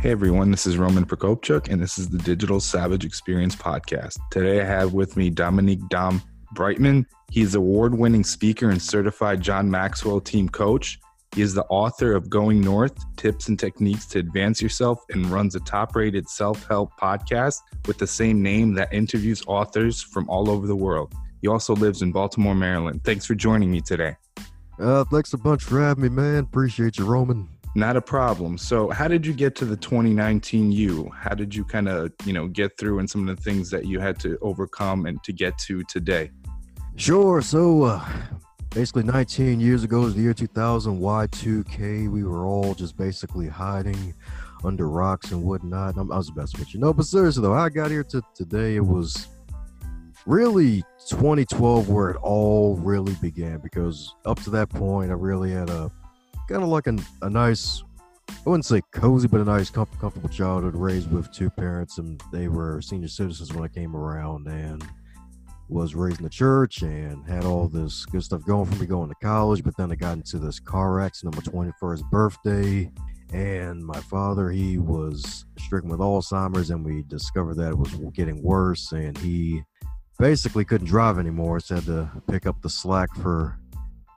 Hey everyone, this is Roman Prokopchuk, and this is the Digital Savage Experience podcast. Today I have with me Dominique Dom Brightmon. He's an award-winning speaker and certified John Maxwell team coach. He is the author of Going North: Tips and Techniques to Advance Yourself and runs a top-rated self-help podcast with the same name that interviews authors from all over the world. He also lives in Baltimore, Maryland. Thanks for joining me today. Uh, thanks a bunch for having me, man. Appreciate you, Roman. Not a problem. So, how did you get to the 2019 you? How did you kind of, you know, get through and some of the things that you had to overcome and to get to today? Sure. So, uh, basically, 19 years ago is the year 2000, Y2K. We were all just basically hiding under rocks and whatnot. I'm, was the best with you. No, but seriously, though, I got here to today, it was really 2012 where it all really began because up to that point, I really had a kind of like a, a nice I wouldn't say cozy, but a nice, com- comfortable childhood raised with two parents, and they were senior citizens when I came around, and was raised in the church and had all this good stuff going for me going to college. But then I got into this car accident on my 21st birthday, and my father he was stricken with Alzheimer's, and we discovered that it was getting worse, and he basically couldn't drive anymore, so had to pick up the slack for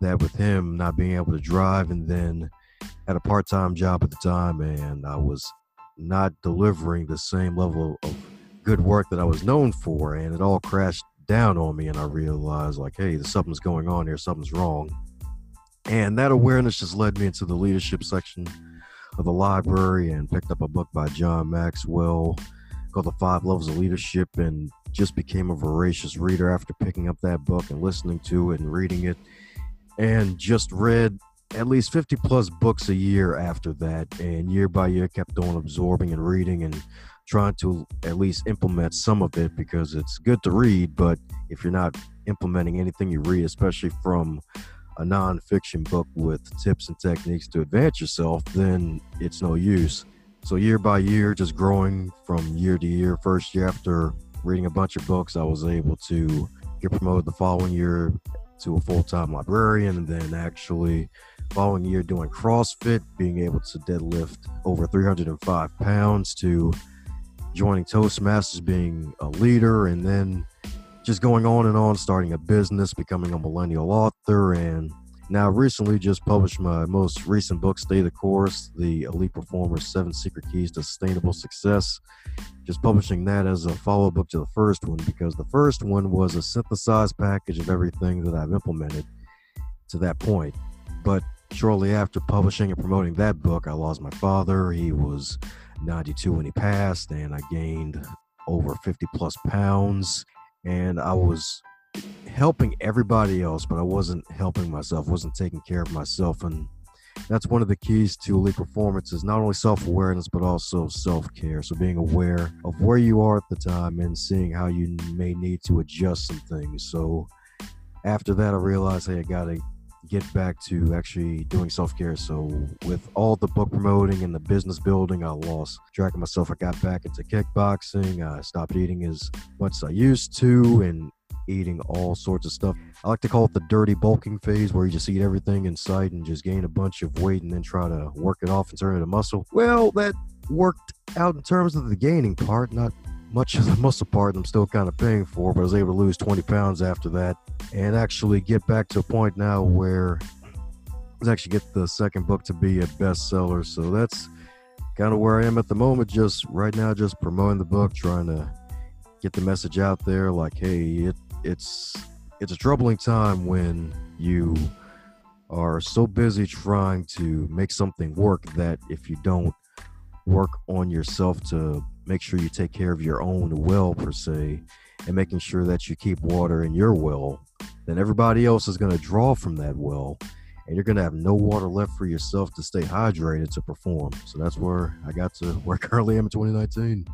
that with him not being able to drive and then had a part-time job at the time and I was not delivering the same level of good work that I was known for and it all crashed down on me and I realized like hey there's something's going on here something's wrong. And that awareness just led me into the leadership section of the library and picked up a book by John Maxwell called The Five Levels of Leadership and just became a voracious reader after picking up that book and listening to it and reading it and just read at least 50 plus books a year after that and year by year kept on absorbing and reading and trying to at least implement some of it because it's good to read but if you're not implementing anything you read especially from a nonfiction book with tips and techniques to advance yourself then it's no use. So year by year just growing from year to year. First year after reading a bunch of books i was able to get promoted the following year to a full-time librarian and then actually following year doing CrossFit, being able to deadlift over 305 pounds to joining Toastmasters, being a leader, and then just going on and on, starting a business, becoming a millennial author, and now I recently just published my most recent book, Stay the Course, The Elite Performer's Seven Secret Keys to Sustainable Success just publishing that as a follow up book to the first one because the first one was a synthesized package of everything that I've implemented to that point. But shortly after publishing and promoting that book, I lost my father. He was 92 when he passed, and I gained over 50 plus pounds. And I was helping everybody else, but I wasn't helping myself, wasn't taking care of myself. And that's one of the keys to elite performance is not only self-awareness but also self-care. So being aware of where you are at the time and seeing how you may need to adjust some things. So after that i realized hey i gotta get back to actually doing self-care. So with all the book promoting and the business building i lost track of myself. I got back into kickboxing. I stopped eating as much as i used to and eating all sorts of stuff. I like to call it the dirty bulking phase where you just eat everything in sight and just gain a bunch of weight and then try to work it off and turn it into muscle. Well, that worked out in terms of the gaining part, not much of the muscle part I'm still kind of paying for, but I was able to lose 20 pounds after that and actually get back to a point now where I actually get the second book to be a bestseller. So that's kind of where I am at the moment. Just right now, just promoting the book, trying to get the message out there like, hey, it, it's it's a troubling time when you are so busy trying to make something work that if you don't work on yourself to make sure you take care of your own well per se and making sure that you keep water in your well then everybody else is going to draw from that well and you're gonna have no water left for yourself to stay hydrated to perform. So that's where I got to where I currently am in 2019.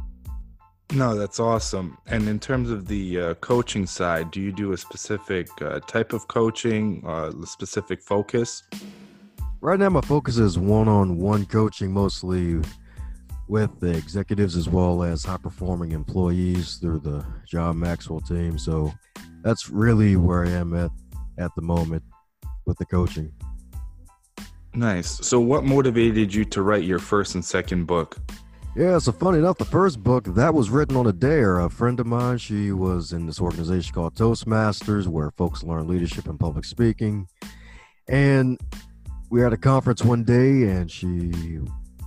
No, that's awesome. And in terms of the uh, coaching side, do you do a specific uh, type of coaching, uh, a specific focus? Right now, my focus is one-on-one coaching, mostly with the executives as well as high-performing employees through the John Maxwell team. So that's really where I am at at the moment with the coaching. Nice. So, what motivated you to write your first and second book? Yeah, so funny enough, the first book that was written on a dare. A friend of mine, she was in this organization called Toastmasters, where folks learn leadership and public speaking. And we had a conference one day, and she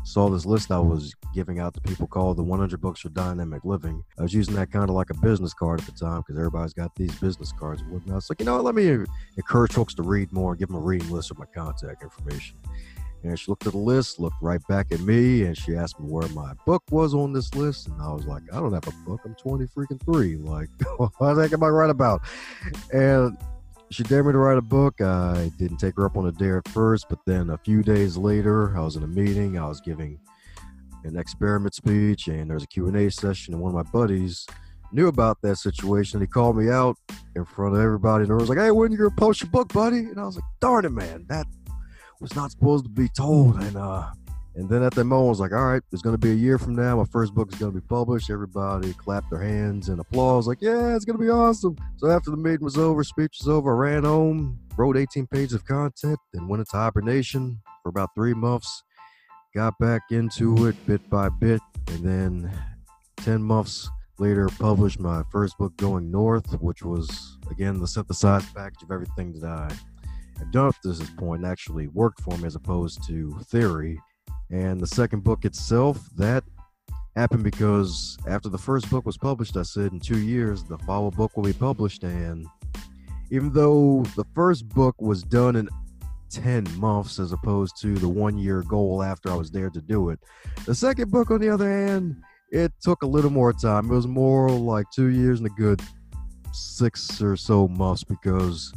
saw this list I was giving out to people called the 100 Books for Dynamic Living. I was using that kind of like a business card at the time because everybody's got these business cards and whatnot. It's like, you know, let me encourage folks to read more and give them a reading list of my contact information. And she looked at the list, looked write back at me, and she asked me where my book was on this list. And I was like, I don't have a book. I'm 20 freaking three. Like, what the heck am I right about? And she dared me to write a book. I didn't take her up on a dare at first, but then a few days later, I was in a meeting. I was giving an experiment speech, and there was a Q&A session, and one of my buddies knew about that situation. He called me out in front of everybody, and I was like, "Hey, when you gonna post your book, buddy?" And I was like, "Darn it, man, that was not supposed to be told." And uh, and then at that moment, I was like, "All right, it's gonna be a year from now. My first book is gonna be published." Everybody clapped their hands and applause, like, "Yeah, it's gonna be awesome." So after the meeting was over, speech was over, I ran home, wrote 18 pages of content, then went into hibernation for about three months got back into it bit by bit, and then 10 months later published my first book, Going North, which was, again, the synthesized package of everything that I this point actually worked for me as opposed to theory. And the second book itself, that happened because after the first book was published, I said in two years, the follow book will be published. And even though the first book was done in 10 months as opposed to the one year goal after I was there to do it. The second book, on the other hand, it took a little more time. It was more like two years and a good six or so months because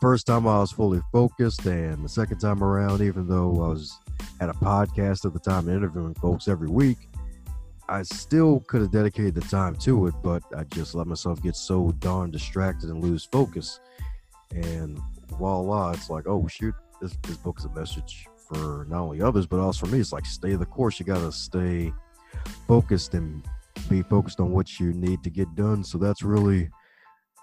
first time I was fully focused, and the second time around, even though I was at a podcast at the time interviewing folks every week, I still could have dedicated the time to it, but I just let myself get so darn distracted and lose focus. And voila, it's like, oh shoot, this this book is a message for not only others but also for me. It's like stay the course. You gotta stay focused and be focused on what you need to get done. So that's really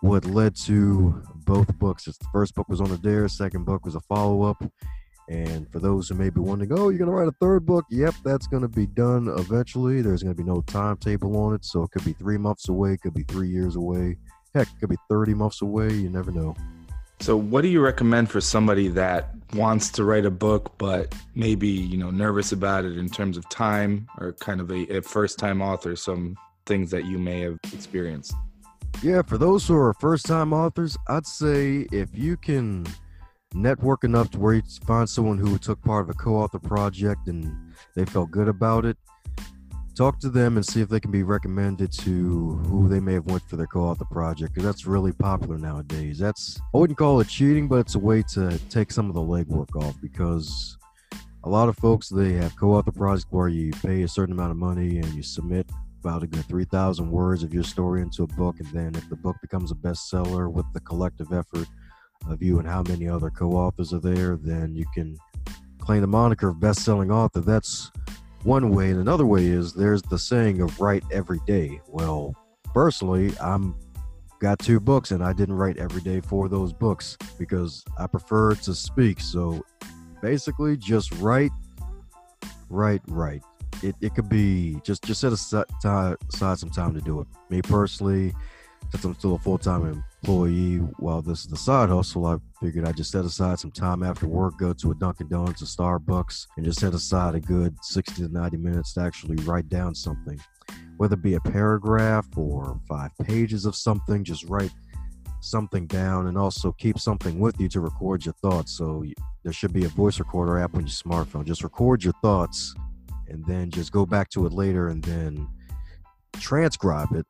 what led to both books. It's the first book was on a dare, second book was a follow up. And for those who may be wondering, oh, you're going to write a third book? Yep, that's going to be done eventually. There's going to be no timetable on it. So it could be three months away, could be three years away. Heck, it could be 30 months away. You never know. So, what do you recommend for somebody that wants to write a book, but maybe you know nervous about it in terms of time, or kind of a, a first-time author? Some things that you may have experienced. Yeah, for those who are first-time authors, I'd say if you can network enough to where you find someone who took part of a co-author project and they felt good about it, talk to them and see if they can be recommended to who they may have went for their co-author project because that's really popular nowadays. That's i wouldn't call it cheating but it's a way to take some of the legwork off because a lot of folks they have co-author projects where you pay a certain amount of money and you submit about a good 3000 words of your story into a book and then if the book becomes a bestseller with the collective effort of you and how many other co-authors are there then you can claim the moniker of best-selling author. That's one way. And another way is there's the saying of write every day. Well personally i'm got two books and i didn't write every day for those books because i prefer to speak. So basically just write write write it, it could be just just set aside, some time to do it. Me personally since i'm still a full-time employee while this is the side hustle i figured i'd just set aside some time after work go to a dunkin donuts a starbucks and just set aside a good 60 to 90 minutes to actually write down something. Whether it be a paragraph or five pages of something just write something down and also keep something with you to record your thoughts. So there should be a voice recorder app on your smartphone. Just record your thoughts and then just go back to it later and then transcribe it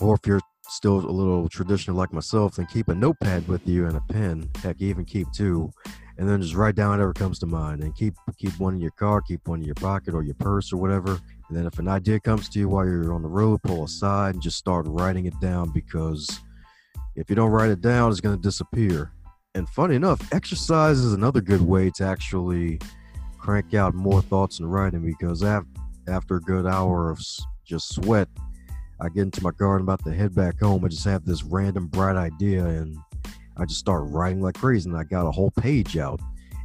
or if you're still a little traditional like myself, then keep a notepad with you and a pen. Heck, even keep two. and then just write down whatever comes to mind and keep keep one in your car keep one in your pocket or your purse or whatever and then if an idea comes to you while you're on the road pull aside and just start writing it down because if you don't write it down it's going to disappear and funny enough exercise is another good way to actually crank out more thoughts in writing because after a good hour of just sweat i get into my car and about to head back home i just have this random bright idea and I just start writing like crazy and I got a whole page out.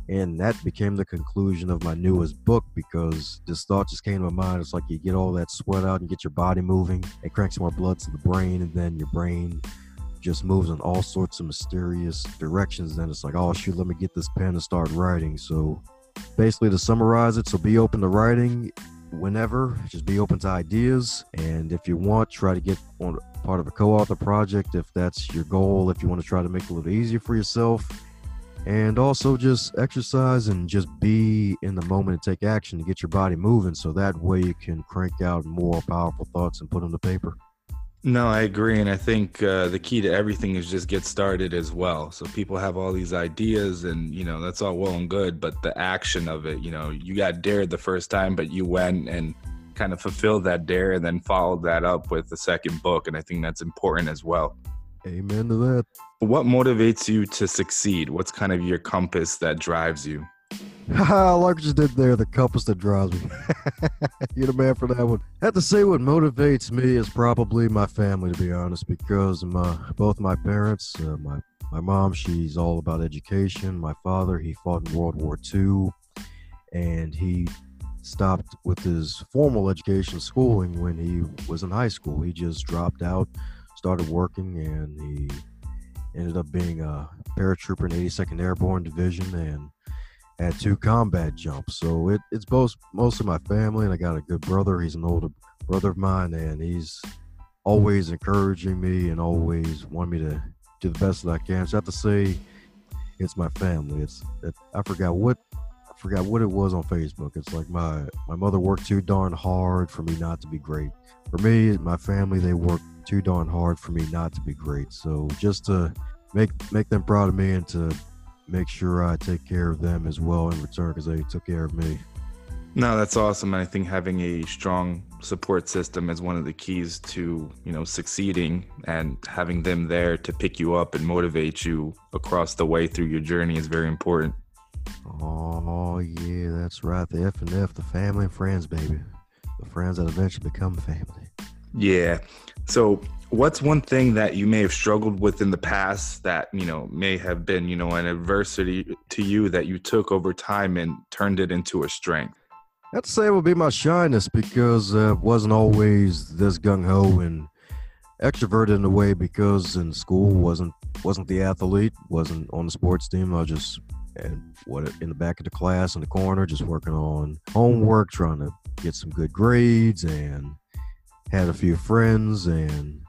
And that became the conclusion of my newest book because this thought just came to my mind. It's like you get all that sweat out and get your body moving. It cranks more blood to the brain, and then your brain just moves in all sorts of mysterious directions. Then it's like, oh, shoot, let me get this pen and start writing. So basically, to summarize it, so be open to writing whenever. Just be open to ideas. And if you want, try to get on part of a co-author project if that's your goal if you want to try to make it a little easier for yourself and also just exercise and just be in the moment and take action to get your body moving so that way you can crank out more powerful thoughts and put them to paper no i agree and i think uh, the key to everything is just get started as well so people have all these ideas and you know that's all well and good but the action of it you know you got dared the first time but you went and kind of fulfilled that dare and then followed that up with the second book. And I think that's important as well. Amen to that. What motivates you to succeed? What's kind of your compass that drives you? like I just did there, the compass that drives me. You're the man for that one. I have to say, what motivates me is probably my family, to be honest, because my both my parents, uh, my my mom, she's all about education. My father, he fought in World War II, and he stopped with his formal education schooling when he was in high school. He just dropped out, started working, and he ended up being a paratrooper in 82nd Airborne Division and had two combat jumps. So it, it's both most of my family, and I got a good brother. He's an older brother of mine, and he's always encouraging me and always want me to do the best that I can. So I have to say, it's my family. It's it, I forgot what I forgot what it was on Facebook. It's like my my mother worked too darn hard for me not to be great. For me, my family, they worked too darn hard for me not to be great. So just to make make them proud of me and to make sure I take care of them as well in return because they took care of me. No, that's awesome. I think having a strong support system is one of the keys to, you know, succeeding and having them there to pick you up and motivate you across the way through your journey is very important. Oh yeah, that's right. The F and F, the family and friends, baby. The friends that eventually become family. Yeah. So what's one thing that you may have struggled with in the past that, you know, may have been, you know, an adversity to you that you took over time and turned it into a strength? I'd say it would be my shyness because uh, it wasn't always this gung ho and extroverted in a way because in school wasn't wasn't the athlete, wasn't on the sports team. I was just and what in the back of the class in the corner, just working on homework, trying to get some good grades, and had a few friends, and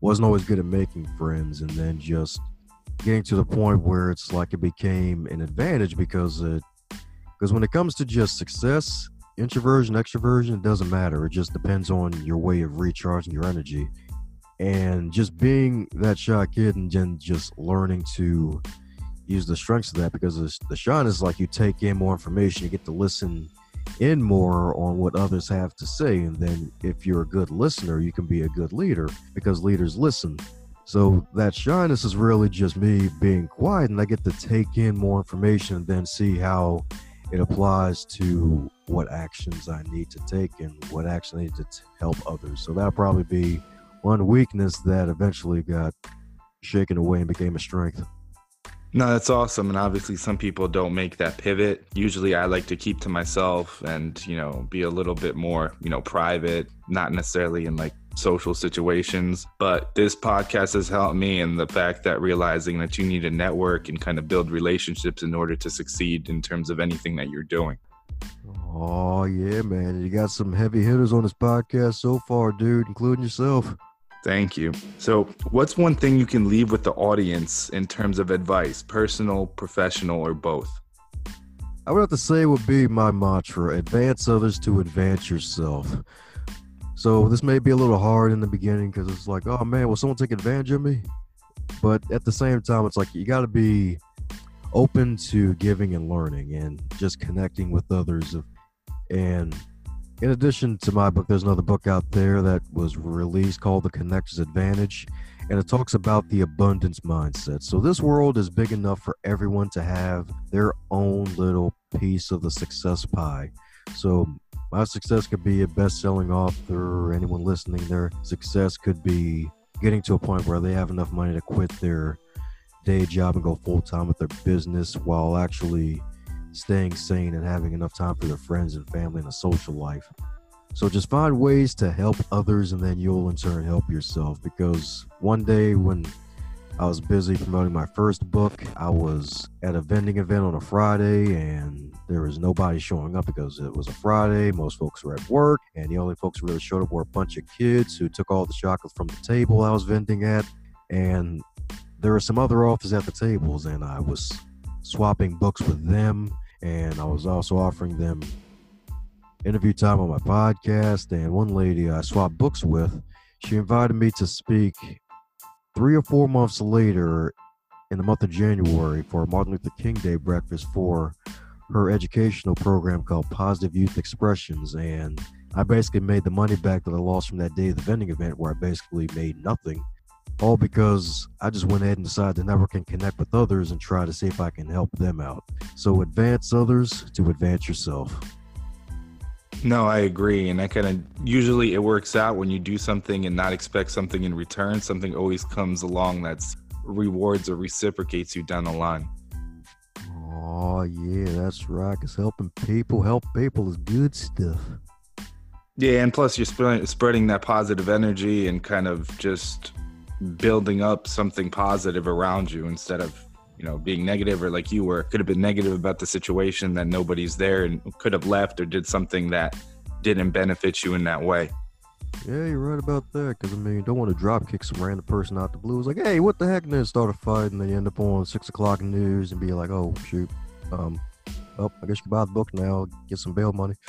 wasn't always good at making friends, and then just getting to the point where it's like it became an advantage because it because when it comes to just success introversion extroversion it doesn't matter. It just depends on your way of recharging your energy. And just being that shy kid and then just learning to use the strengths of that because the shine is like you take in more information, you get to listen in more on what others have to say. And then if you're a good listener, you can be a good leader because leaders listen. So that shyness is really just me being quiet and I get to take in more information and then see how it applies to what actions I need to take and what action I need to t- help others. So that'll probably be one weakness that eventually got shaken away and became a strength. No, that's awesome. And obviously, some people don't make that pivot. Usually, I like to keep to myself and, you know, be a little bit more, you know, private, not necessarily in like social situations. But this podcast has helped me in the fact that realizing that you need to network and kind of build relationships in order to succeed in terms of anything that you're doing. Oh, yeah, man. You got some heavy hitters on this podcast so far, dude, including yourself. Thank you. So, what's one thing you can leave with the audience in terms of advice, personal, professional, or both? I would have to say would be my mantra advance others to advance yourself. So, this may be a little hard in the beginning because it's like, oh man, will someone take advantage of me? But at the same time, it's like you got to be open to giving and learning and just connecting with others. And in addition to my book, there's another book out there that was released called The Connector's Advantage, and it talks about the abundance mindset. So, this world is big enough for everyone to have their own little piece of the success pie. So, my success could be a best selling author, anyone listening, their success could be getting to a point where they have enough money to quit their day job and go full time with their business while actually staying sane and having enough time for your friends and family and a social life. So just find ways to help others and then you'll in turn help yourself. Because one day when I was busy promoting my first book, I was at a vending event on a Friday and there was nobody showing up because it was a Friday. Most folks were at work, and the only folks who really showed up were a bunch of kids who took all the chocolate from the table I was vending at. And there were some other authors at the tables, and I was swapping books with them and I was also offering them interview time on my podcast. And one lady I swapped books with, she invited me to speak three or four months later in the month of January for a Martin Luther King Day breakfast for her educational program called Positive Youth Expressions. And I basically made the money back that I lost from that day of the vending event where I basically made nothing all because I just went ahead and decided to network and connect with others and try to see if I can help them out. So advance others to advance yourself. No, I agree. And I kind of usually it works out when you do something and not expect something in return. Something always comes along that's rewards or reciprocates you down the line. Oh, yeah, that's right. Because helping people help people is good stuff. Yeah, and plus you're spreading that positive energy and kind of just building up something positive around you instead of you know being negative or like you were. Could have been negative about the situation that nobody's there and could have left or did something that didn't benefit you in that way. Yeah you're right about that because i mean you don't want to drop kick some random person out the blue. It's like hey what the heck? And then start a fight and they end up on six o'clock news and be like oh shoot. Um oh i guess you can buy the book now get some bail money.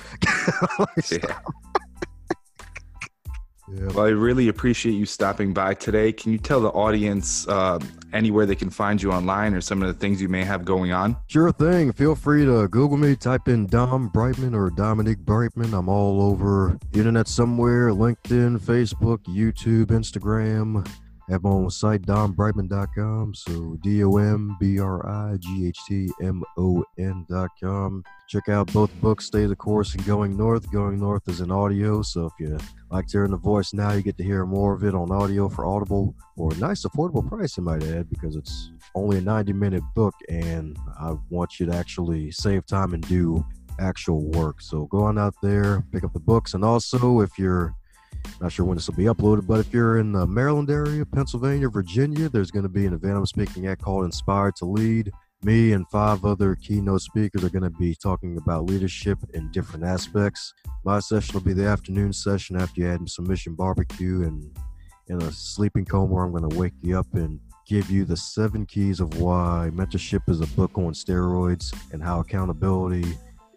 Like, yeah. Yeah. Well, I really appreciate you stopping by today. Can you tell the audience uh, anywhere they can find you online or some of the things you may have going on? Sure thing. Feel free to Google me, type in Dom Brightmon or Dominique Brightmon. I'm all over the internet somewhere LinkedIn, Facebook, YouTube, Instagram. I have my own site, dombrightmon.com. So D O M B R I G H T M O N.com. Check out both books, Stay the Course and Going North. Going North is an audio. So if you like hearing the voice now, you get to hear more of it on audio for Audible for a nice, affordable price, I might add, because it's only a 90 minute book and I want you to actually save time and do actual work. So go on out there, pick up the books. And also, if you're not sure when this will be uploaded, but if you're in the Maryland area, Pennsylvania, Virginia, there's going to be an event I'm speaking at called Inspired to Lead. Me and five other keynote speakers are going to be talking about leadership in different aspects. My session will be the afternoon session after you had some mission barbecue and in a sleeping coma. I'm going to wake you up and give you the seven keys of why mentorship is a book on steroids and how accountability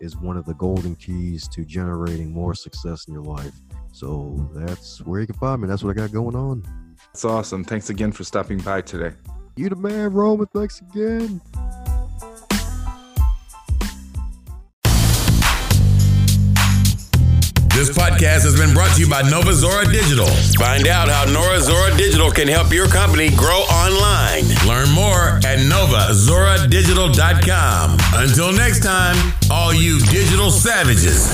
is one of the golden keys to generating more success in your life. So that's where you can find me. That's what I got going on. That's awesome. Thanks again for stopping by today. You the man, Roman. Thanks again. This podcast has been brought to you by Nova Zora Digital. Find out how Nova Zora Digital can help your company grow online. Learn more at novazoradigital.com. Until next time, all you digital savages.